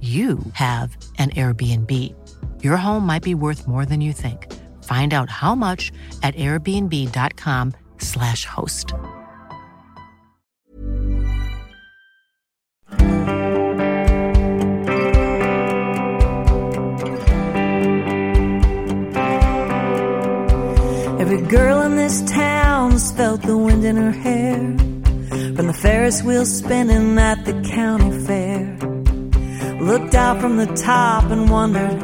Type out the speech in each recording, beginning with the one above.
you have an Airbnb. Your home might be worth more than you think. Find out how much at airbnb.com/slash host. Every girl in this town's felt the wind in her hair from the Ferris wheel spinning at the county fair. Looked out from the top and wondered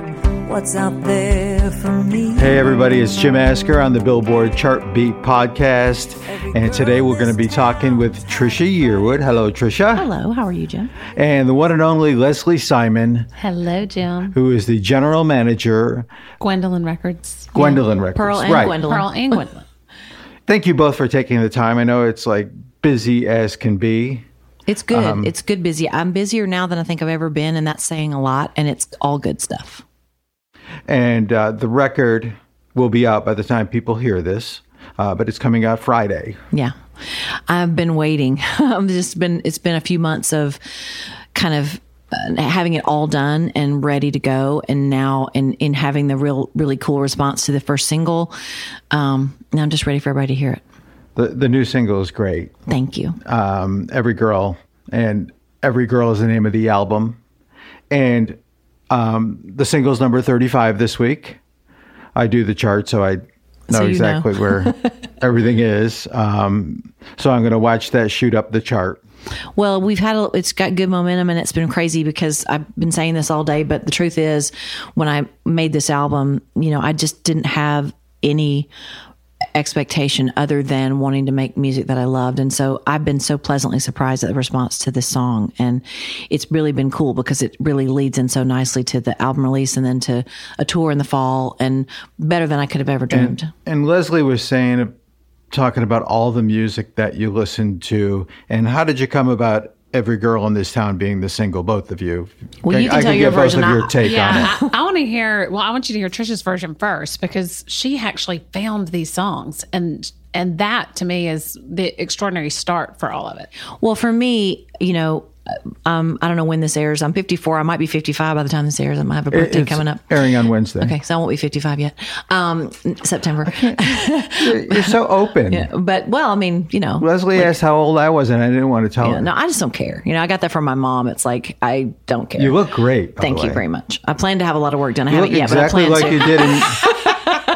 what's out there for me. Hey, everybody, it's Jim Asker on the Billboard Chart Beat podcast. And today we're going to be talking with Trisha Yearwood. Hello, Trisha. Hello, how are you, Jim? And the one and only Leslie Simon, Hello, Jim. who is the general manager, Gwendolyn Records. Gwendolyn Records. Pearl and right. Gwendolyn. Pearl and Gwendolyn. Thank you both for taking the time. I know it's like busy as can be. It's good. Um, it's good busy. I'm busier now than I think I've ever been, and that's saying a lot, and it's all good stuff. And uh, the record will be out by the time people hear this, uh, but it's coming out Friday. Yeah. I've been waiting. I've just been, it's been a few months of kind of uh, having it all done and ready to go. And now in, in having the real, really cool response to the first single. Um, now I'm just ready for everybody to hear it. The, the new single is great. Thank you. um, Every Girl, and Every Girl is the name of the album. And um, the single's number 35 this week. I do the chart, so I know So you know. exactly where everything is. Um, so I'm going to watch that shoot up the chart. Well, we've had a, it's got good momentum and it's been crazy because I've been saying this all day, but the truth is when I made this album, you know, I just didn't have any expectation other than wanting to make music that I loved. And so I've been so pleasantly surprised at the response to this song. And it's really been cool because it really leads in so nicely to the album release and then to a tour in the fall and better than I could have ever dreamed. And Leslie was saying, talking about all the music that you listened to, and how did you come about Every Girl in This Town being the single, both of you? Well, you can I tell could your get both version. of your I- take on it. I, I want to hear. Well, I want you to hear Trisha's version first because she actually found these songs, and and that to me is the extraordinary start for all of it. Well, for me, you know, um, I don't know when this airs. I'm 54. I might be 55 by the time this airs. I might have a birthday It's coming up. airing on Wednesday. Okay, so I won't be 55 yet. Um, September. You're so open. but well, I mean, you know, Leslie asked how old I was, and I didn't want to tell yeah, her. no, I just don't care. You know, I got that from my mom. It's like I don't care. You look great. Thank you very much. I plan to have a lot of work done. I You haven't yet, exactly but I like to. you did in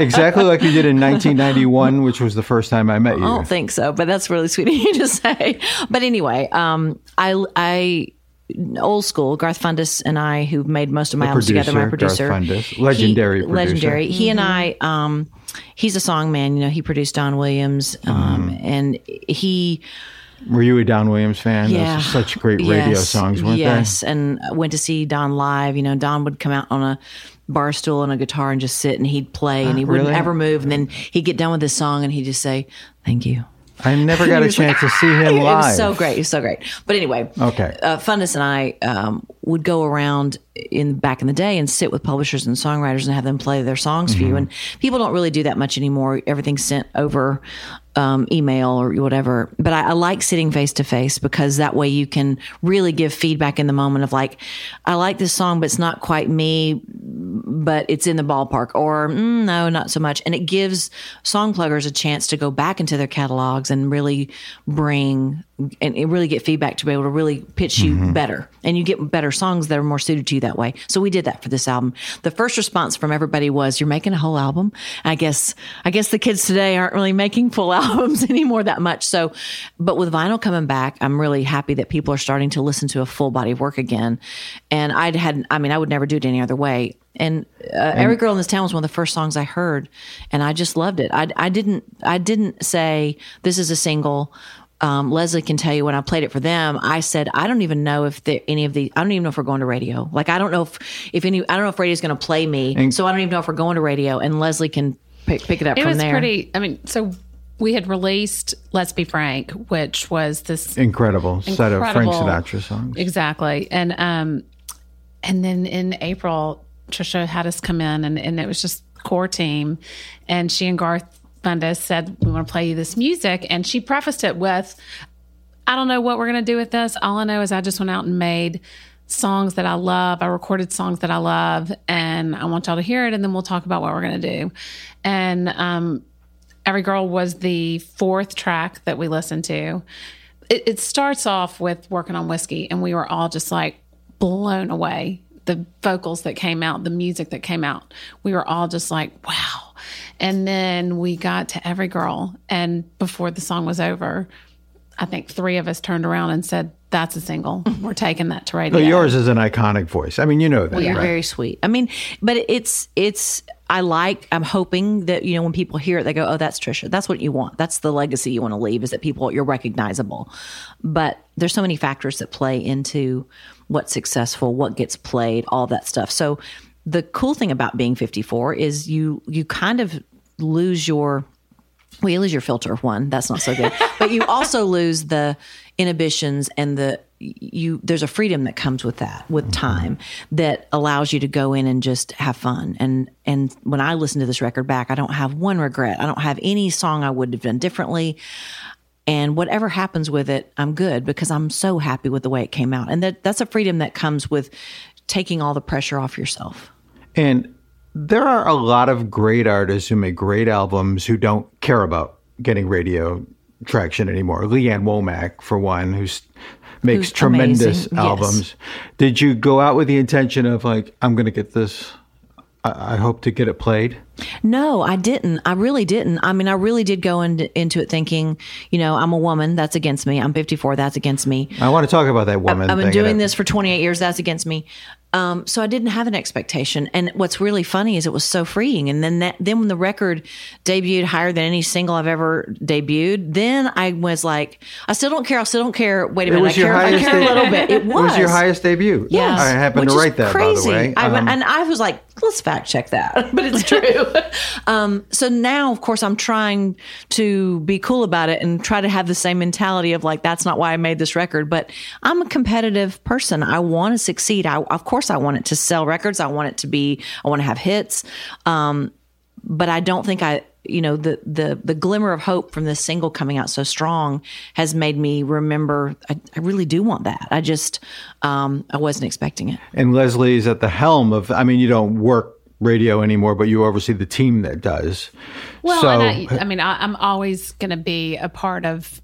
exactly like you did in 1991, which was the first time I met you. I don't think so, but that's really sweet of you to say. But anyway, um, I, I, old school, Garth Fundis and I, who made most of my The albums together, my producer, Garth producer, Fundis, legendary he, producer. legendary. He and I, um, he's a song man. You know, he produced Don Williams, um, Mm-hmm. and he, Were you a Don Williams fan? yeah, Those are such great radio Yes, songs, weren't they? yes, and went to see Don live. You know, Don would come out on a bar stool and a guitar and just sit and he'd play and he wouldn't really? ever move. And then he'd get done with his song and he'd just say, "Thank you." I never got a was like, chance to see him It live. was so great. It was so great. But anyway, Okay. Uh, Fundis and I um, would go around in back in the day and sit with publishers and songwriters and have them play their songs for you. And people don't really do that much anymore. Everything's sent over um, email or whatever. But I, I like sitting face to face because that way you can really give feedback in the moment of like, I like this song, but it's not quite me. but it's in the ballpark, or mm, no, not so much. And it gives song pluggers a chance to go back into their catalogs and really bring and and really get feedback to be able to really pitch you better. And you get better songs that are more suited to you that way. So we did that for this album. The first response from everybody was, "You're making a whole album." I guess I guess the kids today aren't really making full albums anymore that much. So, but with vinyl coming back, I'm really happy that people are starting to listen to a full body of work again. And I'd had, I mean, I would never do it any other way. And, uh, every girl in this town was one of the first songs I heard, and I just loved it. I, I didn't, I didn't say this is a single. Um, Leslie can tell you when I played it for them, I said, I don't even know if the, any of the, I don't even know if we're going to radio. Like, I don't know if, if any, I don't know if radio's going to play me. so I don't even know if we're going to radio. And Leslie can pick, pick it up It from was there. pretty. I mean, so we had released "Let's Be Frank," which was this Incredible, set of Frank Sinatra songs. Exactly. And um and then in April, Trisha had us come in and, and it was just core team. And she and Garth Fundis said, We want to play you this music. And she prefaced it with, I don't know what we're gonna do with this. All I know is I just went out and made songs that I love. I recorded songs that I love and I want y'all to hear it and then we'll talk about what we're gonna do. And um Every Girl was the fourth track that we listened to. It, it starts off with working on whiskey, and we were all just like blown away. The vocals that came out, the music that came out, we were all just like, wow. And then we got to Every Girl, and before the song was over, I think three of us turned around and said, That's a single. We're taking that to radio. But yours is an iconic voice. I mean, you know that. Well, you're right? very sweet. I mean, but it's it's. I like. I'm hoping that you know when people hear it, they go, "Oh, that's Trisha." That's what you want. That's the legacy you want to leave. Is that people you're recognizable. But there's so many factors that play into what's successful, what gets played, all that stuff. So the cool thing about being 54 is you you kind of lose your well, you lose your filter one. That's not so good. but you also lose the inhibitions and the you. There's a freedom that comes with that, with mm-hmm. time, that allows you to go in and just have fun. And and when I listen to this record back, I don't have one regret. I don't have any song I would have done differently. And whatever happens with it, I'm good because I'm so happy with the way it came out. And that that's a freedom that comes with taking all the pressure off yourself. And there are a lot of great artists who make great albums who don't care about getting radio traction anymore. Lee Ann Womack, for one, who's makes Who's tremendous amazing, yes. albums. Did you go out with the intention of like, I'm going to get this? I, I hope to get it played. No, I didn't. I really didn't. I mean, I really did go into, into it thinking, you know, I'm a woman. That's against me. I'm 54. That's against me. I want to talk about that woman. I've been thing doing this for 28 years. That's against me. Um, so I didn't have an expectation. And what's really funny is it was so freeing. And then that, then when the record debuted higher than any single I've ever debuted, then I was like, I still don't care. I still don't care. Wait a It minute. I your care, I care a little bit. It It was. was your highest debut. Yes. I happened to write that, crazy. by the way. I Um, and I was like, let's fact check that. But it's true. um, so now, of course, I'm trying to be cool about it and try to have the same mentality of like, that's not why I made this record. But I'm a competitive person. I want to succeed. I, of course, I want it to sell records. I want it to be, I want to have hits. Um, but I don't think I, you know, the the the glimmer of hope from this single coming out so strong has made me remember. I, I really do want that. I just, um, I wasn't expecting it. and Leslie is at the helm of. I mean, you don't work radio anymore, but you oversee the team that does. Well, so and I, I mean, I, I'm always going to be a part of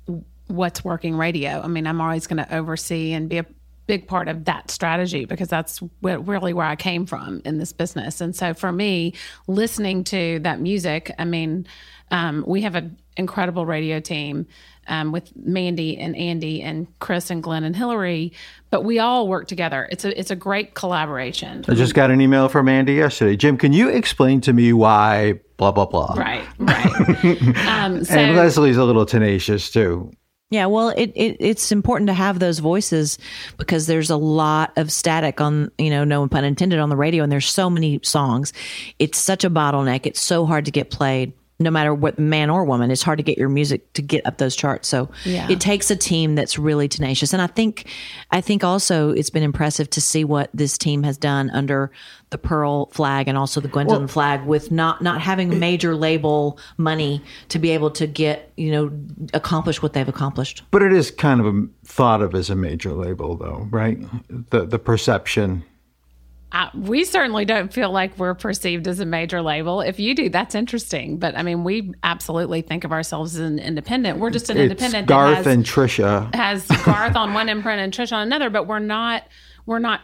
what's working radio. I mean, I'm always going to oversee and be a big part of that strategy because that's where, really where I came from in this business. And so for me, listening to that music, I mean, um, we have an incredible radio team um, with Mandy and Andy and Chris and Glenn and Hillary, but we all work together. It's a it's a great collaboration. I just got an email from Andy yesterday. Jim, can you explain to me why blah blah blah? Right, right. um, so, And Leslie's a little tenacious too. Yeah, well, it, it it's important to have those voices because there's a lot of static on, you know, no pun intended on the radio, and there's so many songs. It's such a bottleneck. It's so hard to get played, no matter what man or woman. It's hard to get your music to get up those charts. So Yeah. it takes a team that's really tenacious. And I think, I think also it's been impressive to see what this team has done under the Pearl flag and also the Gwendolyn flag with not not having major label money to be able to get you know accomplish what they've accomplished. But it is kind of a, thought of as a major label, though, right? The the perception. I, we certainly don't feel like we're perceived as a major label. If you do, that's interesting. But I mean, we absolutely think of ourselves as an independent. We're just an It's independent. that Garth has- and Trisha. has Garth on one imprint and Trisha on another, but we're not we're not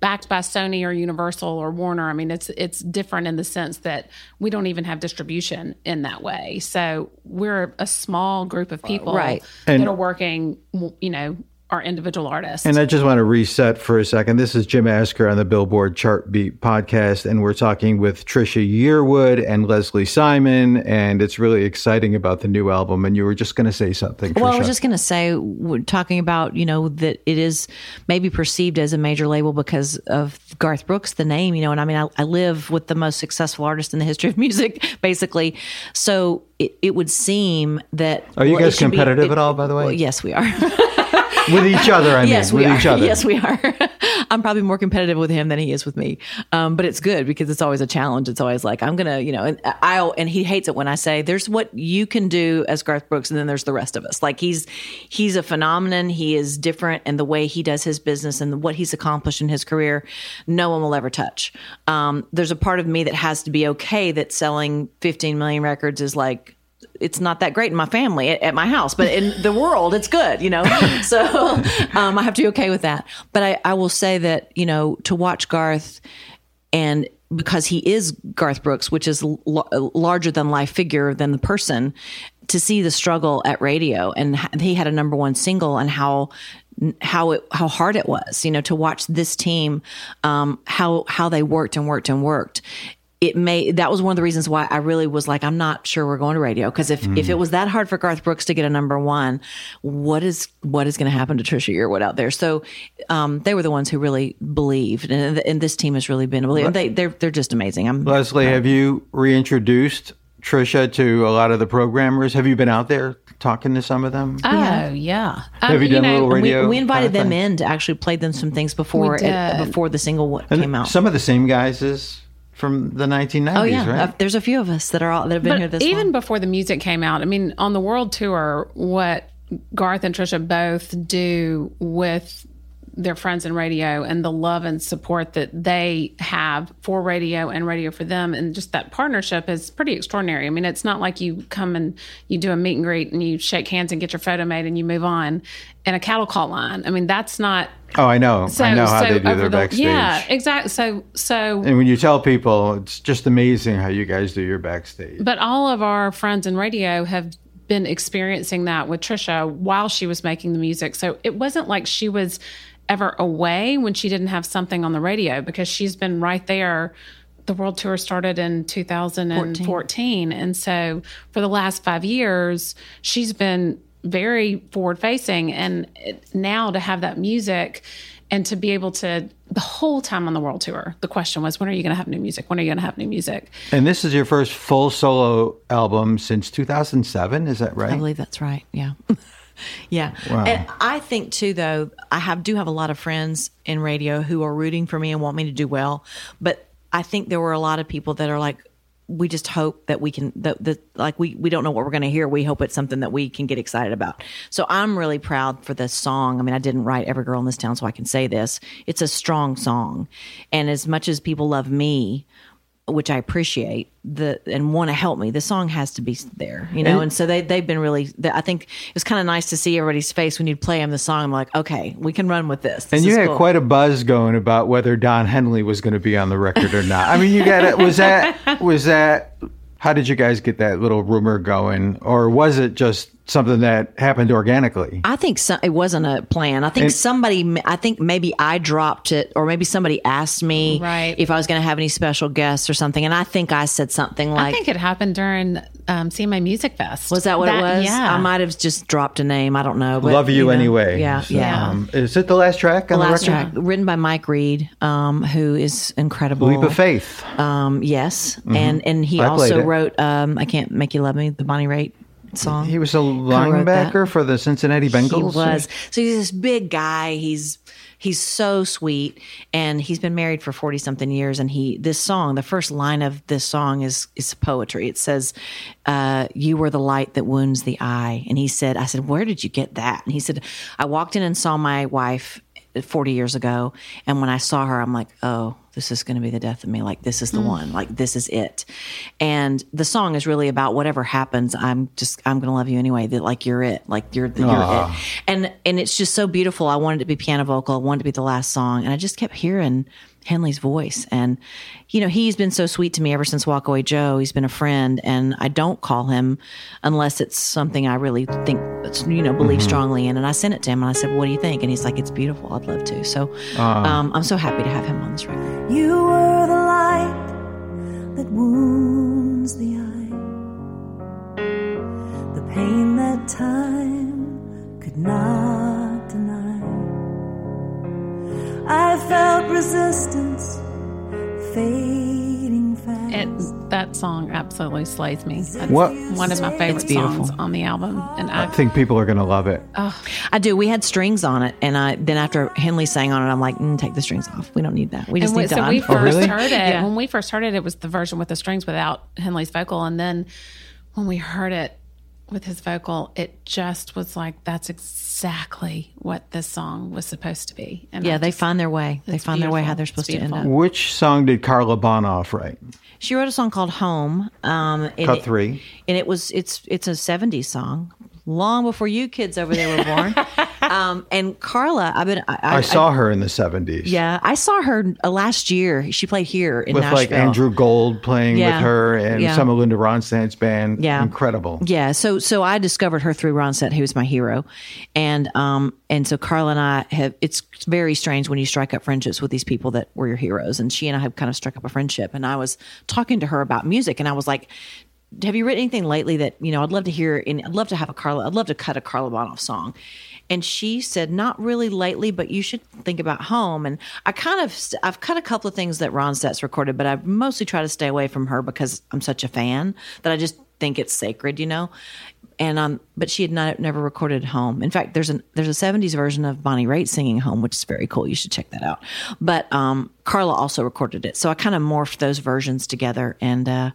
backed by Sony or Universal or Warner. I mean, it's it's different in the sense that we don't even have distribution in that way. So we're a small group of people Right. that And- are working, you know, are individual artists. And I just want to reset for a second. This is Jim Asker on the Billboard Chart Beat podcast, and we're talking with Trisha Yearwood and Leslie Simon, and it's really exciting about the new album. And you were just going to say something. Well, I was just going to say, we're talking about, you know, that it is maybe perceived as a major label because of Garth Brooks, the name, you know, and I mean, I, I live with the most successful artist in the history of music, basically. So it, it would seem that. Are you well, guys should be- competitive it- at all, by the way? well, yes, we are. with each other. I mean, yes, with we are. each other. Yes, we are. I'm probably more competitive with him than he is with me. Um, but it's good because it's always a challenge. It's always like I'm gonna, you know, and I and he hates it when I say there's what you can do as Garth Brooks, and then there's the rest of us. Like he's he's a phenomenon. He is different, and the way he does his business and what he's accomplished in his career, no one will ever touch. Um, there's a part of me that has to be okay that selling 15 million records is like it's not that great in my family at, at my house, but in the world, it's good, you know? So um, I have to be okay with that. But I, I will say that, you know, to watch Garth and because he is Garth Brooks, which is l- larger than life figure than the person, to see the struggle at radio and he had a number one single and how how it how hard it was, you know, to watch this team, um, how how they worked and worked and worked it may that was one of the reasons why I really was like I'm not sure we're going to radio because if if it was that hard for Garth Brooks to get a number one, what is what is going to happen to Trisha Yearwood out there? So um, they were the ones who really believed, and, and this team has really been a believer. They they're they're just amazing. I'm Leslie, have you reintroduced Trisha to a lot of the programmers? Have you been out there talking to some of them? oh yeah, Um, Have you done a little we, radio? we invited kinda them thing? in to actually play them some things before it, before the single And came out. Some of the same guys as from the 1990s, oh yeah, right? Uh, there's a few of us that are all that have been But here this even long. before the music came out, I mean, on the world tour, what Garth and Trisha both do with their friends in radio and the love and support that they have for radio and radio for them and just that partnership is pretty extraordinary. I mean, it's not like you come and you do a meet and greet and you shake hands and get your photo made and you move on in a cattle call line. I mean, that's not oh, I know. so I know how so they do their the- backstage. Yeah, exactly. So so And when you tell people, it's just amazing how you guys do your backstage. But all of our friends in radio have been experiencing that with Trisha while she was making the music. So it wasn't like she was ever away when she didn't have something on the radio because she's been right there. The world tour started in 2014. And so for the last five years, she's been very forward facing. And now to have that music and to be able to, the whole time on the world tour, the question was, when are you going to have new music? When are you going to have new music? And this is your first full solo album since 2007, is that right? I believe that's right. Yeah. yeah. Wow. And I think too though, I have do have a lot of friends in radio who are rooting for me and want me to do well, but I think there were a lot of people that are like we just hope that we can that, that like we we don't know what we're going to hear. We hope it's something that we can get excited about. So I'm really proud for this song. I mean, I didn't write Every Girl in This Town so I can say this. It's a strong song. And as much as people love me, which I appreciate the and want to help me. The song has to be there, you know. And, so they they've been really. I think it was kind of nice to see everybody's face when you'd play them the song. I'm like, okay, we can run with this. This And you had cool. quite a buzz going about whether Don Henley was going to be on the record or not. I mean, you got it. Was that was that? How did you guys get that little rumor going, or was it just something that happened organically? I think so, it wasn't a plan. I think somebody, I think maybe I dropped it, or maybe somebody asked me Right. if I was going to have any special guests or something, and I think I said something like, I think it happened during um, my Music Fest. "Was that what it was?" Yeah. I might have just dropped a name. I don't know. But, Love you, know, anyway. Yeah, So, yeah. Um, is it the last track on the the, last record? track written by Mike Reid, um, who is incredible. Leap of Faith. Um, yes, and and he I also wrote um, "I Can't Make You Love Me," the Bonnie Raitt song. He was a linebacker for the Cincinnati Bengals. He was. So he's this big guy. He's he's so sweet, and he's been married for forty something years. And he this song, the first line of this song is is poetry. It says, uh, "You were the light that wounds the eye." And he said, "I said, where did you get that?" And he said, "I walked in and saw my wife." 40 years ago. And when I saw her, I'm like, oh, this is going to be the death of me. Like, this is the mm. one. Like, this is it. And the song is really about whatever happens, I'm just, I'm going to love you anyway. That, like, you're it. Like, you're, you're it. And, and it's just so beautiful. I wanted it to be piano vocal. I wanted to be the last song. And I just kept hearing Henley's voice. And, you know, he's been so sweet to me ever since Walk Away Joe. He's been a friend, and I don't call him unless it's something I really think, you know, believe strongly in. And I sent it to him and I said, What do you think? And he's like, It's beautiful. I'd love to. So um, I'm so happy to have him on this record. You were the light that wounds the eye, the pain that time could not I felt resistance fading fast. It, that song absolutely slays me. That's What- one of my favorite songs on the album. And I, I think people are going to love it. I do. We had strings on it, and I then after Henley sang on it, I'm like, mm, take the strings off. We don't need that. We just and we, need so to we un- first really? heard it Yeah. when we first heard it. It was the version with the strings without Henley's vocal, and then when we heard it with his vocal, it just was like that's exactly what this song was supposed to be. And Yeah, I they just- find their way. They it's find their way how they're supposed to end up. Which song did Carla Bonoff write? She wrote a song called "Home." Um, Cut it- three. and it was it's it's a '70s song, long before you kids over there were born. um, and Carla, I've been I, I, saw her in the 70s. yeah, I saw her uh, last year. She played here in With Nashville. like Andrew Gold playing Yeah. with her and Yeah. some of Linda Ronstadt's band. Yeah. Incredible. Yeah, so so I discovered her through Ronstadt, who was my hero, and um and so Carla and I have. It's very strange when you strike up friendships with these people that were your heroes, and she and I have kind of struck up a friendship. And I was talking to her about music, and I was like. Have you written anything lately that you know? I'd love to hear. And I'd love to have a Carla. I'd love to cut a Carla Bonoff song. And she said, "Not really lately, but you should think about home." And I kind of, I've cut a couple of things that Ronstadt's recorded, but I mostly try to stay away from her because I'm such a fan that I just think it's sacred, you know. And um, but she had not never recorded home. In fact, there's an there's a '70s version of Bonnie Raitt singing home, which is very cool. You should check that out. But um, Carla also recorded it, so I kind of morphed those versions together, and uh,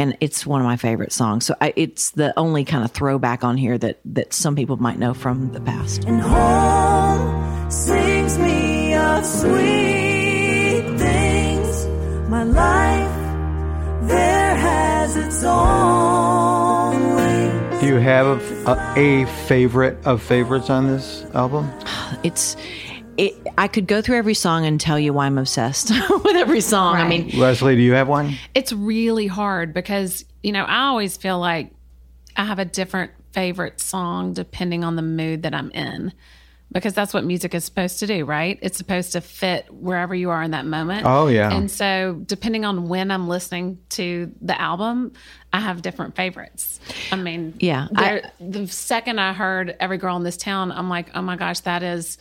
and it's one of my favorite songs. So I, it's the only kind of throwback on here that that some people might know from the past. And home sings me of sweet things. My life there has its own way. Do you have a, a favorite of favorites on this album? It's it. I could go through every song and tell you why I'm obsessed with every song. I mean, Leslie, do you have one? it's really hard because you know I always feel like I have a different favorite song depending on the mood that I'm in because that's what music is supposed to do, right? It's supposed to fit wherever you are in that moment. Oh, yeah. And so depending on when I'm listening to the album, I have different favorites. I mean, Yeah, there- the second I heard "Every Girl in This Town," I'm like, oh my gosh, that is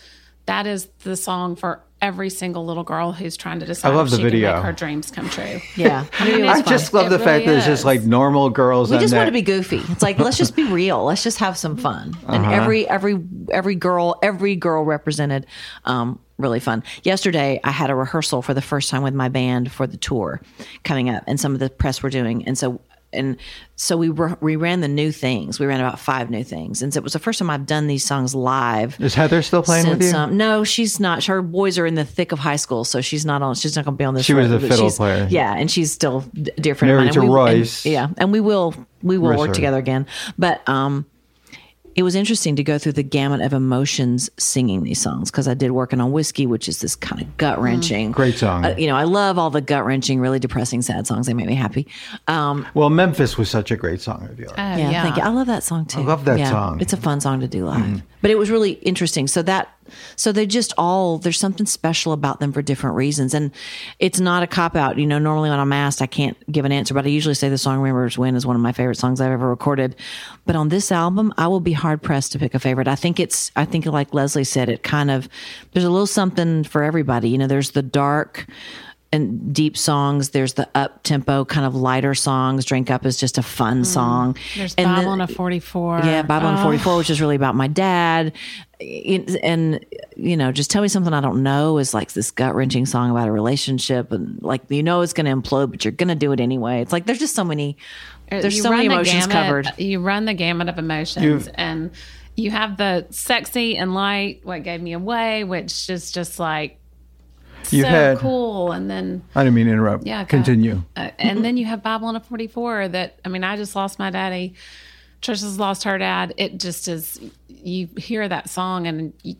that is the song for every single little girl who's trying to decide I love if the she video. can make her dreams come true. yeah. Maybe it was I just love It the fact really that it's just like normal girls. we just want that- to be goofy. It's like let's just be real. Let's just have some fun. And every every every girl every girl represented um really fun. Yesterday I had a rehearsal for the first time with my band for the tour coming up and some of the press were doing and so and so we were, we ran the new things. We ran about five new things, and so it was the first time I've done these songs live. Is Heather still playing with you? Um, no, she's not. Her boys are in the thick of high school, so she's not on. She's not going to be on this. She was a fiddle player. Yeah, and she's still d- dear friend Married of to mine. And we- and- Royce. yeah, and we will we will work her. together again. But um, it was interesting to go through the gamut of emotions singing these songs because I did working on whiskey, which is this kind of gut wrenching, Great song. Uh, you know, I love all the gut wrenching, really depressing, sad songs. They make me happy. Um, Well, Memphis was such a great song of yours. Oh, yeah, thank you. I love that song too. I love that song. It's a fun song to do live. But it was really interesting. So that so they just all there's something special about them for different reasons. And it's not a cop out. You know, normally when I'm asked I can't give an answer, but I usually say the song Remembers When is one of my favorite songs I've ever recorded. But on this album, I will be hard pressed to pick a favorite. I think it's I think like Leslie said, it kind of there's a little something for everybody. You know, there's the dark and deep songs. There's the up tempo, kind of lighter songs. Drink Up is just a fun song. There's And Bible then- on a 44. yeah, Bible on Oh. 44, which is really about my dad. It- And, you know, just tell me something I don't know is like this gut wrenching song about a relationship. And like, you know, it's going to implode, but you're going to do it anyway. It's like, there's just so many, there's Uh, You so many emotions gamut- covered. You run the gamut of emotions, You've- and You have the sexy and light, what gave me away, which is just like You've so had- cool. And then I didn't mean to interrupt. Yeah. Continue. Uh, and then you have Bible in a 44 that, I mean, I just lost my daddy. Trisha's lost her dad. It just is, you hear that song and you,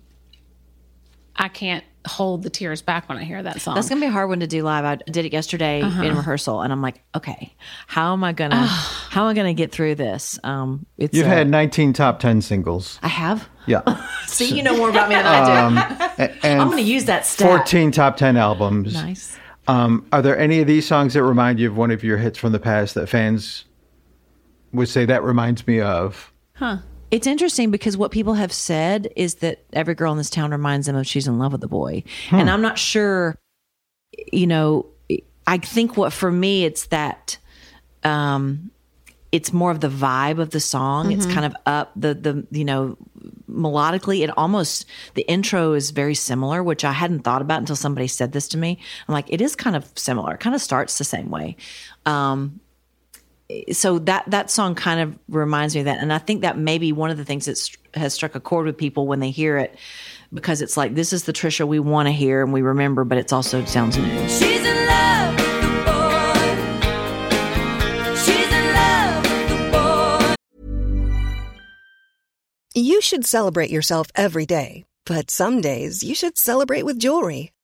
I can't hold the tears back when I hear that song. That's gonna be a hard one to do live. I did it yesterday Uh-huh. in rehearsal, and I'm like, okay, how am I gonna how am I gonna get through this? Um, it's You've uh, had 19 top 10 singles. I have. Yeah. See, you know more about me than I do. And I'm gonna use that stat. 14 top 10 albums. Nice. Um, are there any of these songs that remind you of one of your hits from the past that fans would say that reminds me of? It's interesting because what people have said is that every girl in this town reminds them of she's in love with the boy. And I'm not sure, you know, I think what for me it's that um it's more of the vibe of the song. It's kind of up the the you know melodically it almost the intro is very similar which I hadn't thought about until somebody said this to me. I'm like it is kind of similar. It kind of starts the same way. Um so that that song kind of reminds me of that and i think that may be one of the things that st- has struck a chord with people when they hear it because it's like this is the trisha we want to hear and we remember but it's also sounds new She's in love with the boy. She's in love with the boy. You should celebrate yourself every day, but some days you should celebrate with jewelry.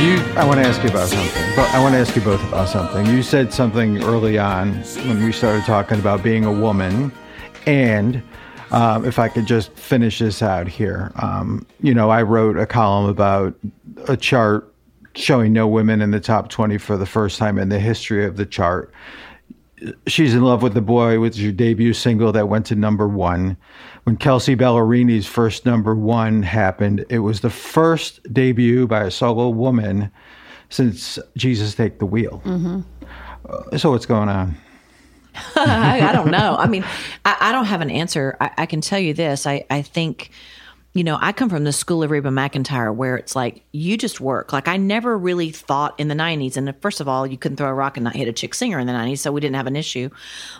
You, I want to ask you about something. But I want to ask you both about something. You said something early on when we started talking about being a woman, and um, if I could just finish this out here, um, you know, I wrote a column about a chart showing no women in the top 20 for the first time in the history of the chart. She's in Love with the Boy was your debut single that went to number one. When Kelsea Ballerini's first number one happened, it was the first debut by a solo woman since Jesus Take the Wheel. Uh, so what's going on? I, I don't know. I mean I, I don't have an answer. I, I can tell you this. I, I think you know i come from the school of reba McEntire where it's like you just work. Like i never really thought in the 90s and first of all you couldn't throw a rock and not hit a chick singer in the 90s so we didn't have an issue.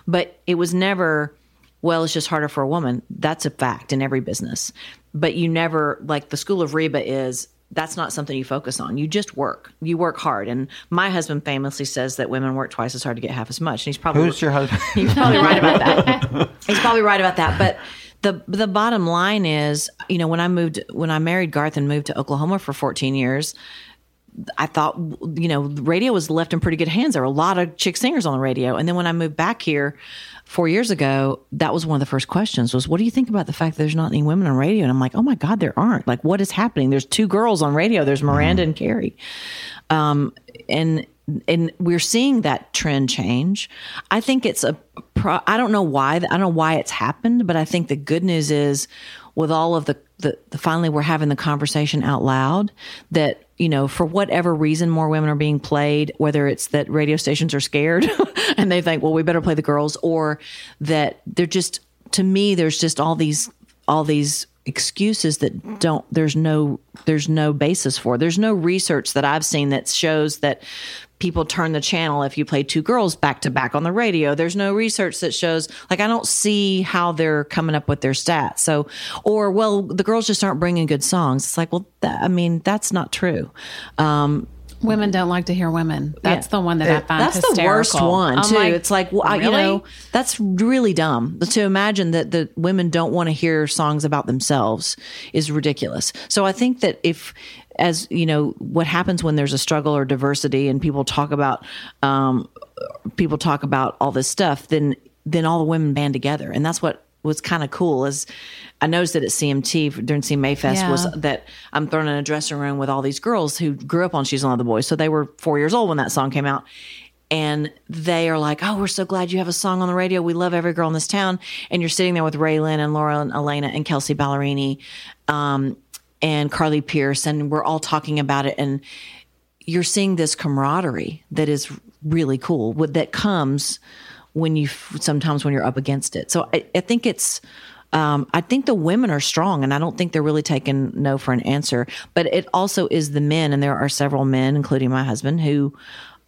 But it was never well it's just harder for a woman that's a fact in every business but you never like the school of reba is that's not something you focus on. You just work. You work hard. And my husband famously says that women work twice as hard to get half as much. And he's probably Who's your husband? He's probably right about that. He's probably right about that. But the the bottom line is, you know, when I moved when I married Garth and moved to Oklahoma for 14 years, I thought, you know, the radio was left in pretty good hands. There were a lot of chick singers on the radio. And then when I moved back here four years ago, that was one of the first questions was, what do you think about the fact that there's not any women on radio? And I'm like, oh my God, there aren't. Like, what is happening? There's two girls on radio. There's Miranda and Carrie. Um, and, and we're seeing that trend change. I think it's a, pro- I don't know why, I don't know why it's happened, but I think the good news is with all of the, the, the finally we're having the conversation out loud that you know for whatever reason more women are being played whether it's that radio stations are scared and they think well we better play the girls or that they're just to me there's just all these all these excuses that don't there's no there's no basis for. There's no research that i've seen that shows that people turn the channel if you play two girls back to back on the radio there's no research that shows like i don't see how they're coming up with their stats so or well the girls just aren't bringing good songs it's like well that, i mean that's not true um Women don't like to hear women. That's Yeah. the one that I find That's the worst one too. like, it's like well, I- you know that's really dumb. To imagine that the women don't want to hear songs about themselves is ridiculous. So I think that if as you know what happens when there's a struggle or diversity and people talk about um, people talk about all this stuff, then then all the women band together, and that's what was kind of cool. Is I noticed that at CMT during CMA Fest was that I'm thrown in a dressing room with all these girls who grew up on She's One of the Boys, so they were four years old when that song came out. And they are like, "Oh, we're so glad you have a song on the radio. We love every girl in this town." And you're sitting there with RaeLynn and Laura and Elena and Kelsea Ballerini, um, and Carly Pearce, and we're all talking about it. And you're seeing this camaraderie that is really cool that comes when you sometimes when you're up against it so i, I think it's um, I think the women are strong, and I don't think they're really taking no for an answer. But it also is the men, and there are several men, including my husband, who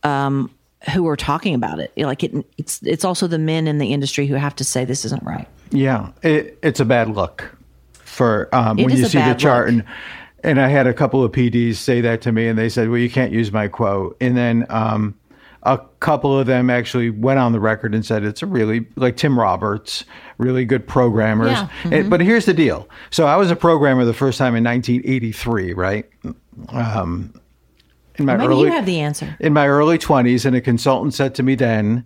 um, who are talking about it. Like it, it's it's also the men in the industry who have to say this isn't right. Yeah, it, it's a bad look for um, when you see the chart. look. And and I had a couple of PDs say that to me, and they said, "Well, you can't use my quote." And then um, a couple of them actually went on the record and said it's a really like Tim Roberts, really good programmers. Yeah. And- but here's the deal: so I was a programmer the first time in 1983, right? Um, in my Maybe early, you have the answer. in my early 20s, and a consultant said to me then,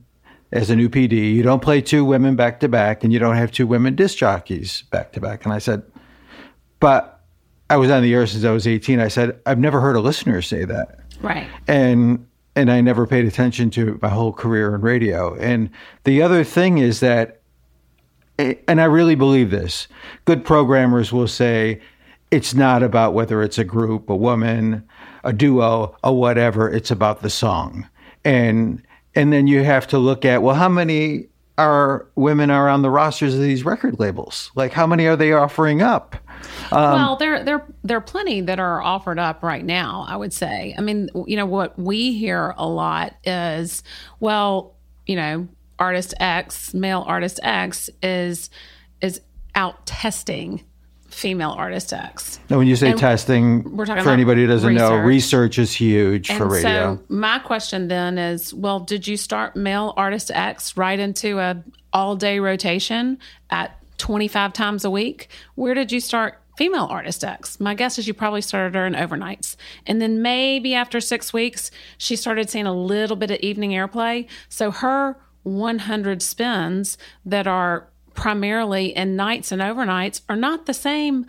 as a new PD, you don't play two women back to back and you don't have two women disc jockeys back to back. And I said, but I was on the air since I was 18. I said, I've never heard a listener say that. right. And and I never paid attention to it my whole career in radio. And the other thing is that and I really believe this. Good programmers will say it's not about whether it's a group, a woman, a duo, a whatever. It's about the song, and and then you have to look at well, how many are women are on the rosters of these record labels? Like how many are they offering up? Um, well, there there there are plenty that are offered up right now. I would say. I mean, you know what we hear a lot is, well, you know, artist X, male artist X is is out testing female artist X. Now, when you say And testing, we're talking for anybody who doesn't know, research. research is huge for radio. so my question then is, well, did you start male artist X right into a all day rotation at 25 times a week? Where did you start female artist X? My guess is you probably started her in overnights. And then maybe after six weeks, she started seeing a little bit of evening airplay. So her 100 spins that are primarily in nights and overnights are not the same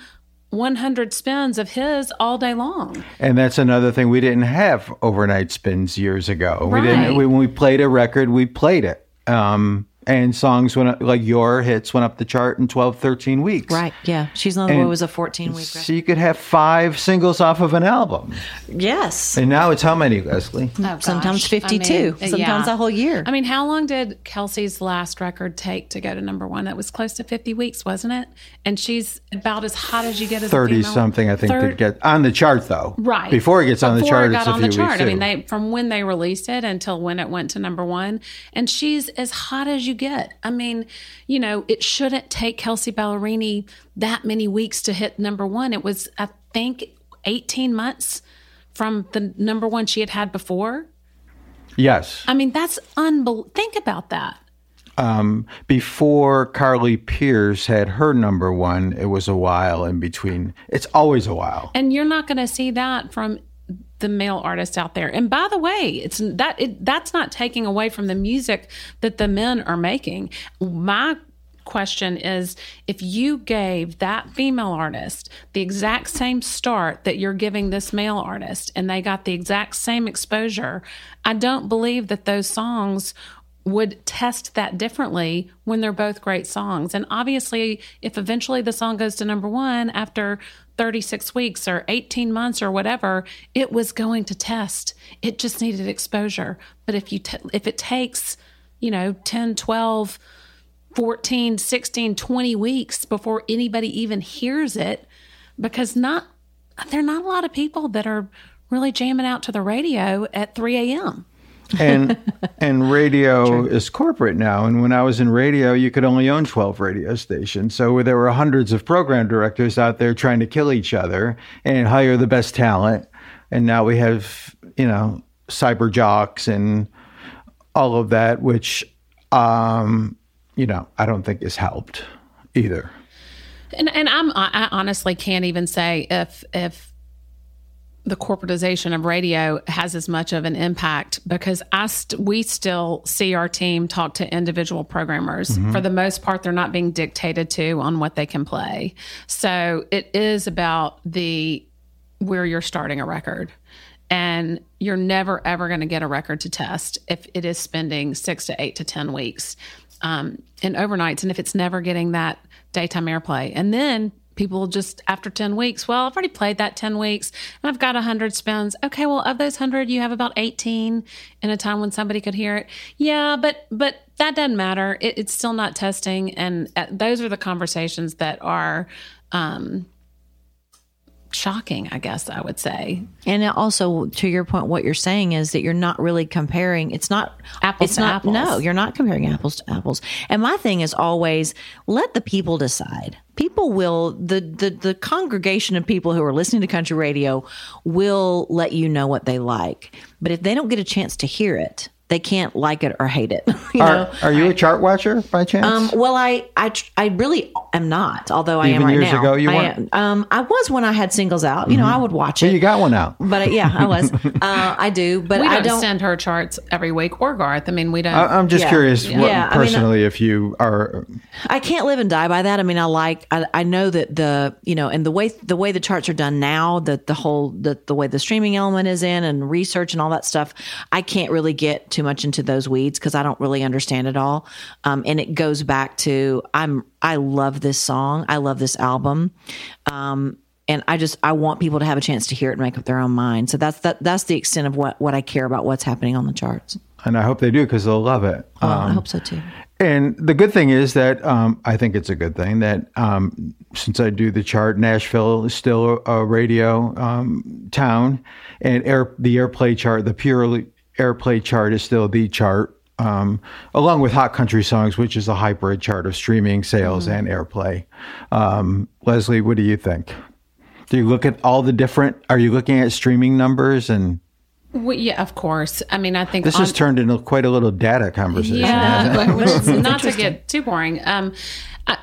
100 spins of his all day long. And that's another thing. We didn't have overnight spins years ago. We didn't. We, when we played a record, we played it. Um, and songs went up, like your hits went up the chart in 12, 13 weeks. Right? Yeah. She's not the boy And was a 14 week. So you could have five singles off of an album. Yes. And now it's how many, Leslie? Oh, Sometimes 52, I mean, sometimes yeah. a whole year. I mean, how long did Kelsea's last record take to go to number one? That was close to 50 weeks, wasn't it? And she's about as hot as you get as 30 female. something, I think, to Third- get on the chart, though. Right. Before it gets on the chart, it it's got a on few the chart. weeks. I mean, they from when they released it until when it went to number one, and she's as hot as you get. I mean, you know, it shouldn't take Kelsea Ballerini that many weeks to hit number one. It was, I think, eighteen months from the number one she had had before. yes. I mean, that's unbelievable. Think about that. Um, before Carly Pearce had her number one, it was a while in between. It's always a while. And you're not going to see that from the male artists out there. And by the way, it's that it, that's not taking away from the music that the men are making. My question is if you gave that female artist the exact same start that you're giving this male artist and they got the exact same exposure, I don't believe that those songs would test that differently when they're both great songs. And obviously, if eventually the song goes to number one after 36 weeks or 18 months or whatever, it was going to test. It just needed exposure. But if you t- if it takes, you know, 10, 12, 14, 16, 20 weeks before anybody even hears it, because not there are not a lot of people that are really jamming out to the radio at 3 a.m. and and radio is corporate now. And when I was in radio, you could only own twelve radio stations. So there were hundreds of program directors out there trying to kill each other and hire the best talent. And now we have you know, cyber jocks and all of that, which, um, you know, I don't think has helped either. And and I'm I honestly can't even say if if the corporatization of radio has as much of an impact because I st- we still see our team talk to individual programmers. Mhm. For the most part, they're not being dictated to on what they can play. So it is about the where you're starting a record. And you're never ever going to get a record to test if it is spending six to eight to 10 weeks um, in overnights. And if it's never getting that daytime airplay. And then people just after 10 weeks, well, I've already played that 10 weeks and I've got 100 spins. Okay, well, of those 100, you have about 18 in a time when somebody could hear it. Yeah, but but that doesn't matter. It, it's still not testing. And uh, those are the conversations that are um, shocking, I guess I would say. And also, to your point, what you're saying is that you're not really comparing. It's not Apples it's to not, apples. No, you're not comparing apples to apples. And my thing is always let the people decide. People will the the the congregation of people who are listening to country radio will let you know what they like. But if they don't get a chance to hear it, they can't like it or hate it. you know? Are, are you a chart watcher by chance? Um, well, I, I, I really am not. Although I am Even right years now. ago, you I weren't? am. Um, I was when I had singles out. You know, Mhm. I would watch Well, it. you got one out. But uh, yeah, I was. uh, I do, but we I don't, don't. send her charts every week or Garth. I mean, we don't. I, I'm just Yeah. curious, Yeah. what, Yeah, I mean, personally, if you are. I can't live and die by that. I mean, I like. I, I know that the you know, and the way the way the charts are done now, that the whole the the way the streaming element is in and research and all that stuff. I can't really get too much into those weeds because I don't really understand it all. Um, and it goes back to I'm I love this song. I love this album. Um, and I just I want people to have a chance to hear it and make up their own mind. So that's that that's the extent of what what I care about what's happening on the charts. And I hope they do because they'll love it. Oh, I Um, hope so too. And the good thing is that um, I think it's a good thing that um, since I do the chart, Nashville is still a, a radio um, town, and air the airplay chart, the purely airplay chart, is still the chart, um, along with Hot Country Songs, which is a hybrid chart of streaming sales and airplay. Um, Leslie, what do you think? Do you look at all the different? Are you looking at streaming numbers and? We, yeah, of course. I mean, I think This on- has turned into quite a little data conversation. Yeah, hasn't it? but not to get too boring. Um, I,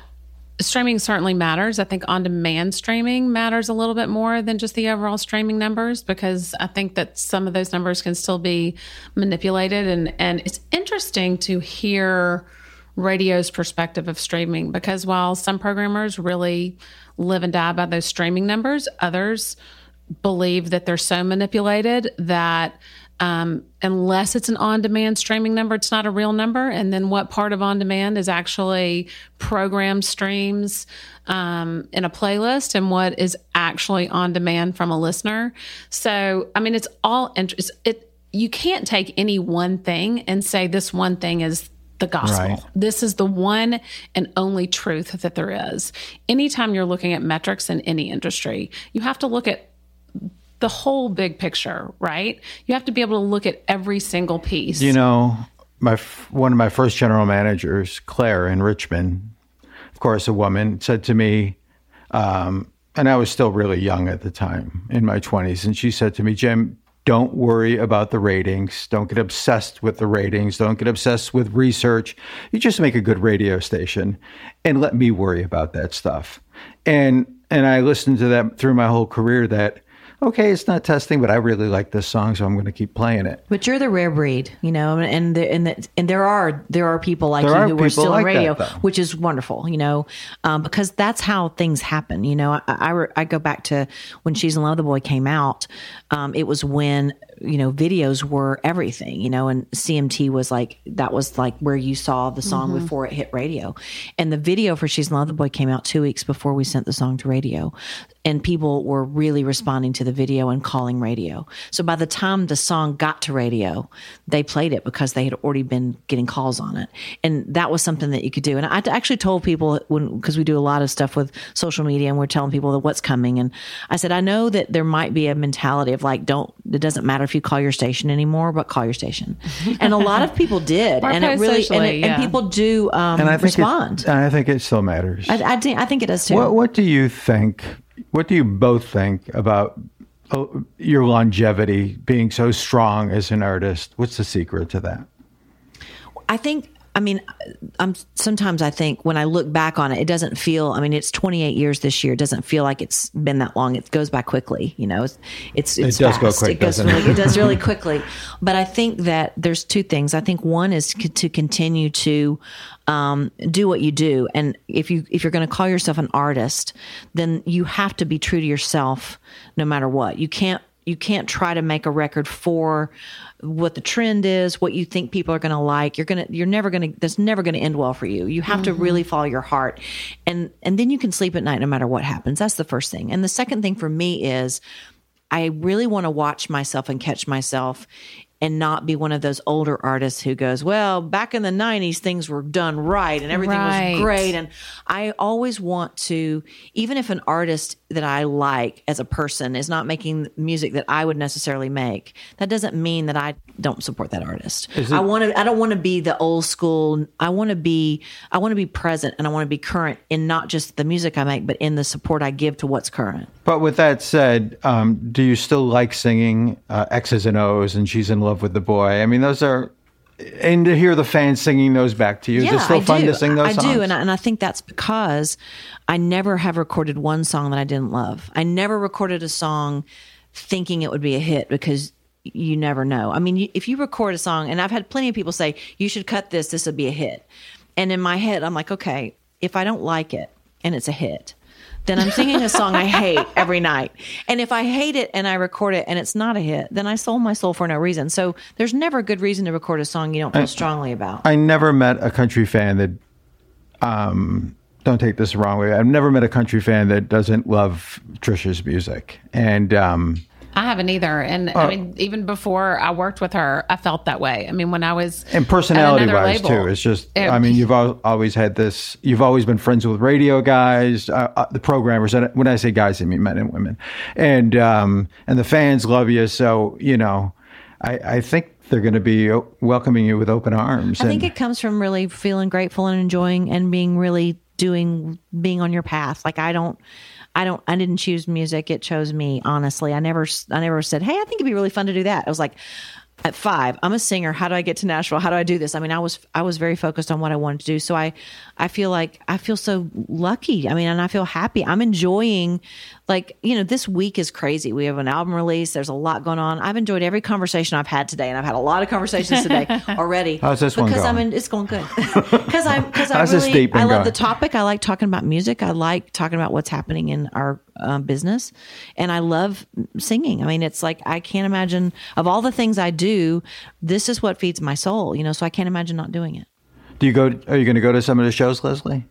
streaming certainly matters. I think on-demand streaming matters a little bit more than just the overall streaming numbers because I think that some of those numbers can still be manipulated, and and it's interesting to hear radio's perspective of streaming because while some programmers really live and die by those streaming numbers, others believe that they're so manipulated that um, unless it's an on-demand streaming number, it's not a real number. And then what part of on-demand is actually program streams um, in a playlist, and what is actually on demand from a listener? So, I mean, it's all interest. It you can't take any one thing and say this one thing is the gospel. Right. This is the one and only truth that there is. Anytime you're looking at metrics in any industry, you have to look at the whole big picture, right? You have to be able to look at every single piece. You know, my one of my first general managers, Claire in Richmond, of course, a woman, said to me, um, and I was still really young at the time, in my twenties, and she said to me, "Jim, don't worry about the ratings. Don't get obsessed with the ratings. Don't get obsessed with research. You just make a good radio station, and let me worry about that stuff." And and I listened to that through my whole career. That okay, it's not testing, but I really like this song, so I'm going to keep playing it. But you're the rare breed, you know, and and the, and, the, and there are there are people like There you are who are still like in that, radio, though. which is wonderful, you know, um, because that's how things happen. You know, I, I I go back to when She's in Love, the Boy came out. Um, it was when you know videos were everything, you know, and CMT was like that was like where you saw the song Mhm. before it hit radio, and the video for She's in Love, the Boy came out two weeks before we sent the song to radio, and people were really responding to the video and calling radio. So by the time the song got to radio, they played it because they had already been getting calls on it, and that was something that you could do. And I actually told people when because we do a lot of stuff with social media and we're telling people that what's coming, and I said I know that there might be a mentality of like don't it doesn't matter if you call your station anymore, but call your station, and a lot of people did, and it really and, it, yeah. and people do um, and I think respond. It, and I think it still matters. I, I, think, I think it does too. What What do you think? What do you both think about uh, your longevity, being so strong as an artist? What's the secret to that? I think. I mean, I'm sometimes I think when I look back on it, it doesn't feel. I mean, it's 28 years this year. It doesn't feel like it's been that long. It goes by quickly. You know, it's it's, it's It does go fast. quick, It goes doesn't it? really. It does really quickly. But I think that there's two things. I think one is c- to continue to um, do what you do, and if you if you're going to call yourself an artist, then you have to be true to yourself, no matter what. You can't you can't try to make a record for what the trend is, what you think people are going to like. You're going to, you're never going to, that's never going to end well for you. You have to really mm-hmm. follow your heart. And, and then you can sleep at night no matter what happens. That's the first thing. And the second thing for me is I really want to watch myself and catch myself and not be one of those older artists who goes, well, back in the 90s, things were done right and everything Right. was great. And I always want to, even if an artist that I like as a person is not making music that I would necessarily make, that doesn't mean that I don't support that artist. I want to, I don't want to be the old school. I want to be, I want to be present and I want to be current in not just the music I make, but in the support I give to what's current. But with that said, um, do you still like singing uh, X's and O's and She's in Love with the Boy? I mean, those are, and to hear the fans singing those back to you, is it still I fun do. to sing those I songs? do, and I, and I think that's because I never have recorded one song that I didn't love. I never recorded a song thinking it would be a hit because you never know. I mean, you, if you record a song, and I've had plenty of people say you should cut this, this would be a hit, and in my head, I'm like, okay, if I don't like it and it's a hit. Then I'm singing a song I hate every night. And if I hate it and I record it and it's not a hit, then I sold my soul for no reason. So there's never a good reason to record a song you don't feel strongly about. I never met a country fan that, um, don't take this the wrong way. I've never met a country fan that doesn't love Trisha's music. And um, I haven't either. And I mean, even before I worked with her, I felt that way. I mean, when I was and personality at wise label, too, it's just. it- I mean, you've always had this. You've always been friends with radio guys, uh, uh, the programmers. And when I say guys, I mean men and women, and um, and the fans love you. So you know, I, I think they're going to be welcoming you with open arms. I think and- it comes from really feeling grateful and enjoying and being really doing being on your path. Like I don't I don't I didn't choose music, it chose me, honestly. I never I never said, "Hey, I think it'd be really fun to do that." I was like at 5, I'm a singer. How do I get to Nashville? How do I do this? I mean, I was I was very focused on what I wanted to do. So I I feel like I feel so lucky. I mean, and I feel happy. I'm enjoying like, you know, this week is crazy. We have an album release. There's a lot going on. I've enjoyed every conversation I've had today and I've had a lot of conversations today already. How's this one because I'm going? in, it's going good. Because I'm because I How's really I love going? the topic. I like talking about music. I like talking about what's happening in our um, business, and I love singing. I mean, it's like I can't imagine of all the things I do, this is what feeds my soul. You know, so I can't imagine not doing it. Do you go? Are you going to go to some of the shows, Leslie?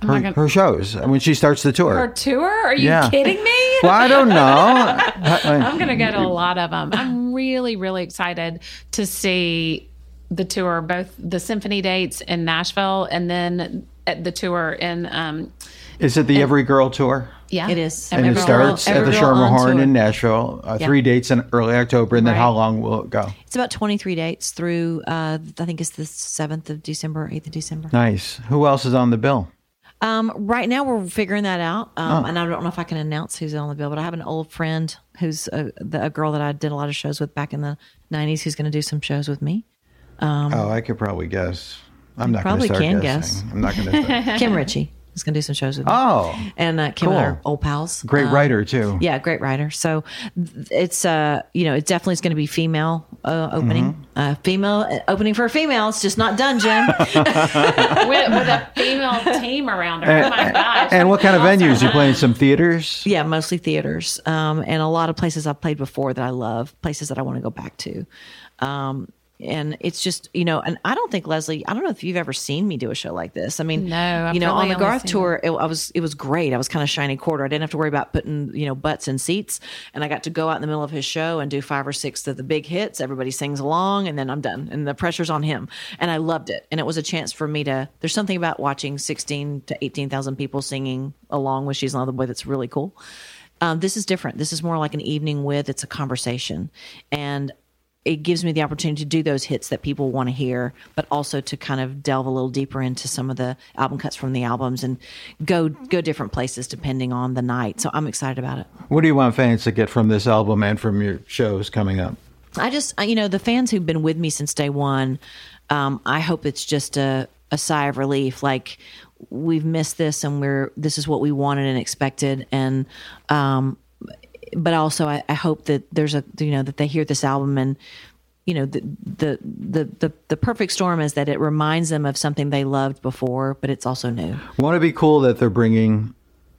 Her, gonna- her shows when she starts the tour. her tour? Are you Yeah. kidding me? well, I don't know. I- I'm going to go to a lot of them. I'm really, really excited to see the tour, both the symphony dates in Nashville and then at the tour in, um, Is it the Every Girl tour? Yeah, It is. And Every it Girl- starts at the Girl on Schermerhorn in Nashville. Uh, Yeah. Three dates in early October, and then Right. how long will it go? It's about 23 dates through. Uh, I think it's the 7th of December, 8th of December. Nice. Who else is on the bill? Um, right now we're figuring that out, Oh. um, and I don't know if I can announce who's on the bill. But I have an old friend who's a, the, a girl that I did a lot of shows with back in the '90s, who's going to do some shows with me. oh, I could probably guess. I'm not going to probably start can guessing. guess. I'm not going to. Kim Richey is going to do some shows with me. oh, and uh, Kim and I cool. are old pals. great Um, writer too. Yeah, great writer. So it's uh, you know, it definitely is going to be female uh, opening. Mm-hmm. Uh, female uh, opening for a female. It's just not done, Jim. with, with a female team around her. Oh my gosh. And what kind of Awesome. venues? You playing some theaters? Yeah, mostly theaters, um, and a lot of places I've played before that I love, places that I want to go back to. Um, and it's just you know, and I don't think Leslie. I don't know if you've ever seen me do a show like this. I mean, No, I've you know, on the Garth tour, it, I was it was great. I was kind of shiny quarter. I didn't have to worry about putting you know butts in seats, and I got to go out in the middle of his show and do five or six of the big hits. Everybody sings along, and then I'm done, and the pressure's on him. And I loved it, and it was a chance for me to. There's something about watching sixteen to eighteen thousand people singing along with "She's Another Boy" that's really cool. Um, this is different. This is more like an evening with. It's a conversation, and it gives me the opportunity to do those hits that people want to hear, but also to kind of delve a little deeper into some of the album cuts from the albums and go go different places depending on the night. So I'm excited about it. What do you want fans to get from this album and from your shows coming up? I just, you know, the fans who've been with me since day one, um, I hope it's just a, a sigh of relief. Like we've missed this and we're, this is what we wanted and expected. And, um, but also I, I hope that there's a, you know, that they hear this album and, you know, the, the, the, the, the perfect storm is that it reminds them of something they loved before, but it's also new. Want to be cool that they're bringing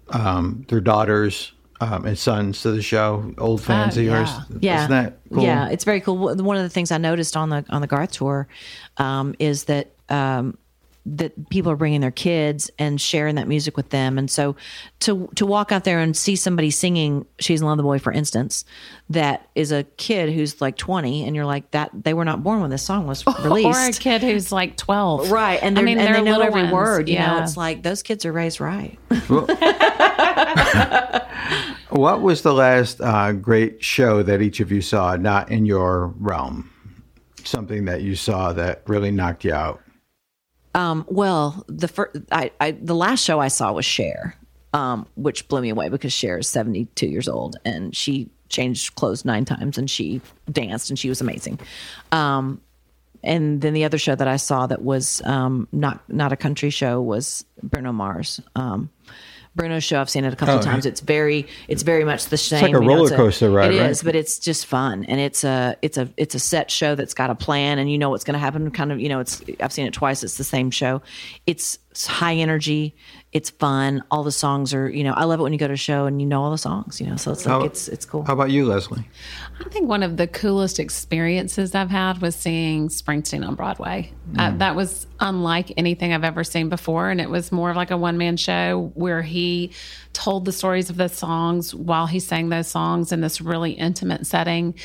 um, their daughters um, and sons to the show, old fans Oh, of yours. yeah. Yeah, Isn't that cool? Yeah, it's very cool. One of the things I noticed on the on the Garth tour um, is that um, that people are bringing their kids and sharing that music with them, and so to to walk out there and see somebody singing "She's in Love with the Boy," for instance, that is a kid who's like twenty, and you're like that they were not born when this song was released. Or a kid who's like 12. Right, and, I they're, mean, and they're they know little every ones. word. You know, it's like those kids are raised right. What was the last uh, great show that each of you saw, not in your realm? Something that you saw that really knocked you out. Um, well, the first, I, I, the last show I saw was Cher, um, which blew me away because Cher is 72 years old and she changed clothes nine times and she danced and she was amazing. Um, and then the other show that I saw that was um, not not a country show was Bruno Mars. Um, Bruno's show I've seen it a couple Oh, of times. It's very it's very much the same. like a you know, it's roller coaster ride, It right? is, but it's just fun and it's a it's a it's a set show that's got a plan and you know what's going to happen. Kind of you know it's I've seen it twice. It's the same show. It's, it's high energy. It's fun. All the songs are you know I love it when you go to a show and you know all the songs. You know so it's like How- it's it's cool. How about you, Leslie? I think one of the coolest experiences I've had was seeing Springsteen on Broadway. Uh, that was unlike anything I've ever seen before. And it was more of like a one man show where he told the stories of the songs while he sang those songs in this really intimate setting.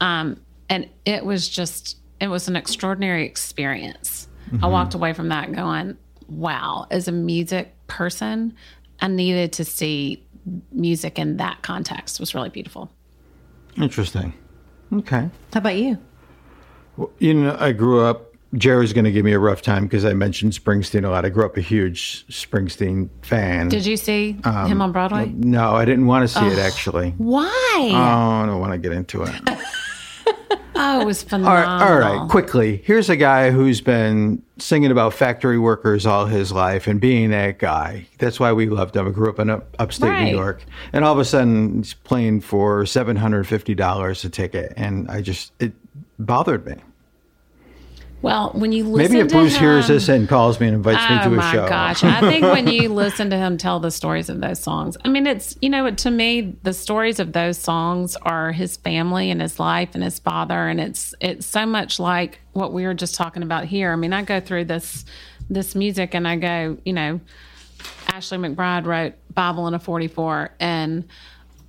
Um, and it was just, it was an extraordinary experience. I walked away from that going, wow, as a music person, I needed to see music in that context. Was really beautiful. Interesting. Okay. How about you? You know, I grew up. Jerry's going to give me a rough time because I mentioned Springsteen a lot. I grew up a huge Springsteen fan. Did you see um, him on Broadway? No, I didn't want to see it oh, actually. Why? Oh, I don't want to get into it. oh, it was phenomenal. right, all right, quickly. Here's a guy who's been singing about factory workers all his life and being that guy. That's why we loved him. I grew up in up, upstate Right. New York, and all of a sudden he's playing for seven hundred fifty dollars a ticket, and I just it bothered me. Well, when you listen Maybe if to Bruce him, hears this and calls me and invites me oh to a show. Oh my gosh! I think when you listen to him tell the stories of those songs, I mean, it's you know, to me, the stories of those songs are his family and his life and his father, and it's it's so much like what we were just talking about here. I mean, I go through this this music and I go, you know, Ashley McBryde wrote Bible in a 44 and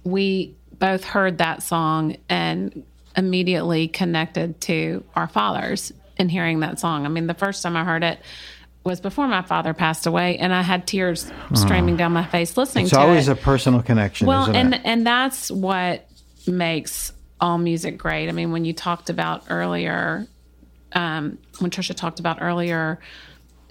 we both heard that song and immediately connected to our fathers in hearing that song. I mean, the first time I heard it was before my father passed away and I had tears streaming down my face listening to it. It's to always it. a personal connection, well, and it? and that's what makes all music great. I mean, when you talked about earlier um, when Trisha talked about earlier,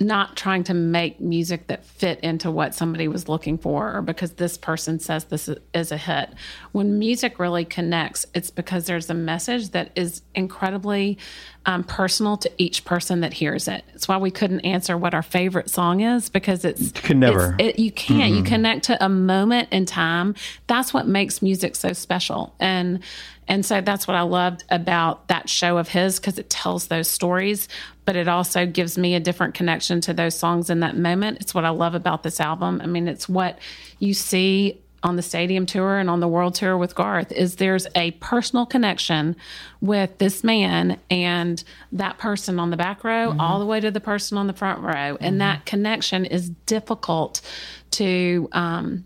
not trying to make music that fit into what somebody was looking for or because this person says this is a hit. When music really connects, it's because there's a message that is incredibly um, personal to each person that hears it. It's why we couldn't answer what our favorite song is because it's Could never. it, you can't. You connect to a moment in time. That's what makes music so special. And and so that's what I loved about that show of his because it tells those stories, but it also gives me a different connection to those songs in that moment. It's what I love about this album. I mean, it's what you see on the stadium tour and on the world tour with Garth is there's a personal connection with this man and that person on the back row all the way to the person on the front row and that connection is difficult to um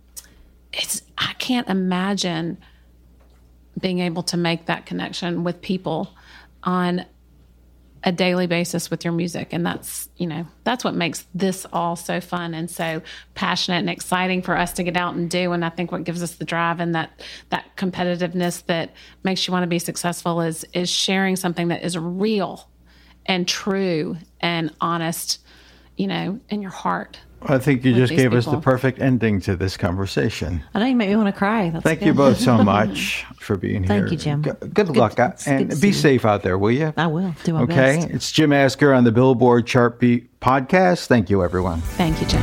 it's I can't imagine being able to make that connection with people on a daily basis with your music. And that's you know that's what makes this all so fun and so passionate and exciting for us to get out and do. And i think what gives us the drive and that that competitiveness that makes you want to be successful is is sharing something that is real and true and honest you know in your heart I think you just gave us the perfect ending to this conversation. I know you make me want to cry. That's Thank good. you both so much for being here. Thank you, Jim. G- Good, luck uh, it's good and be you. safe out there, will you? I will do my Okay, best. it's Jim Asker on the Billboard Chart Beat podcast. Thank you, everyone. thank you jim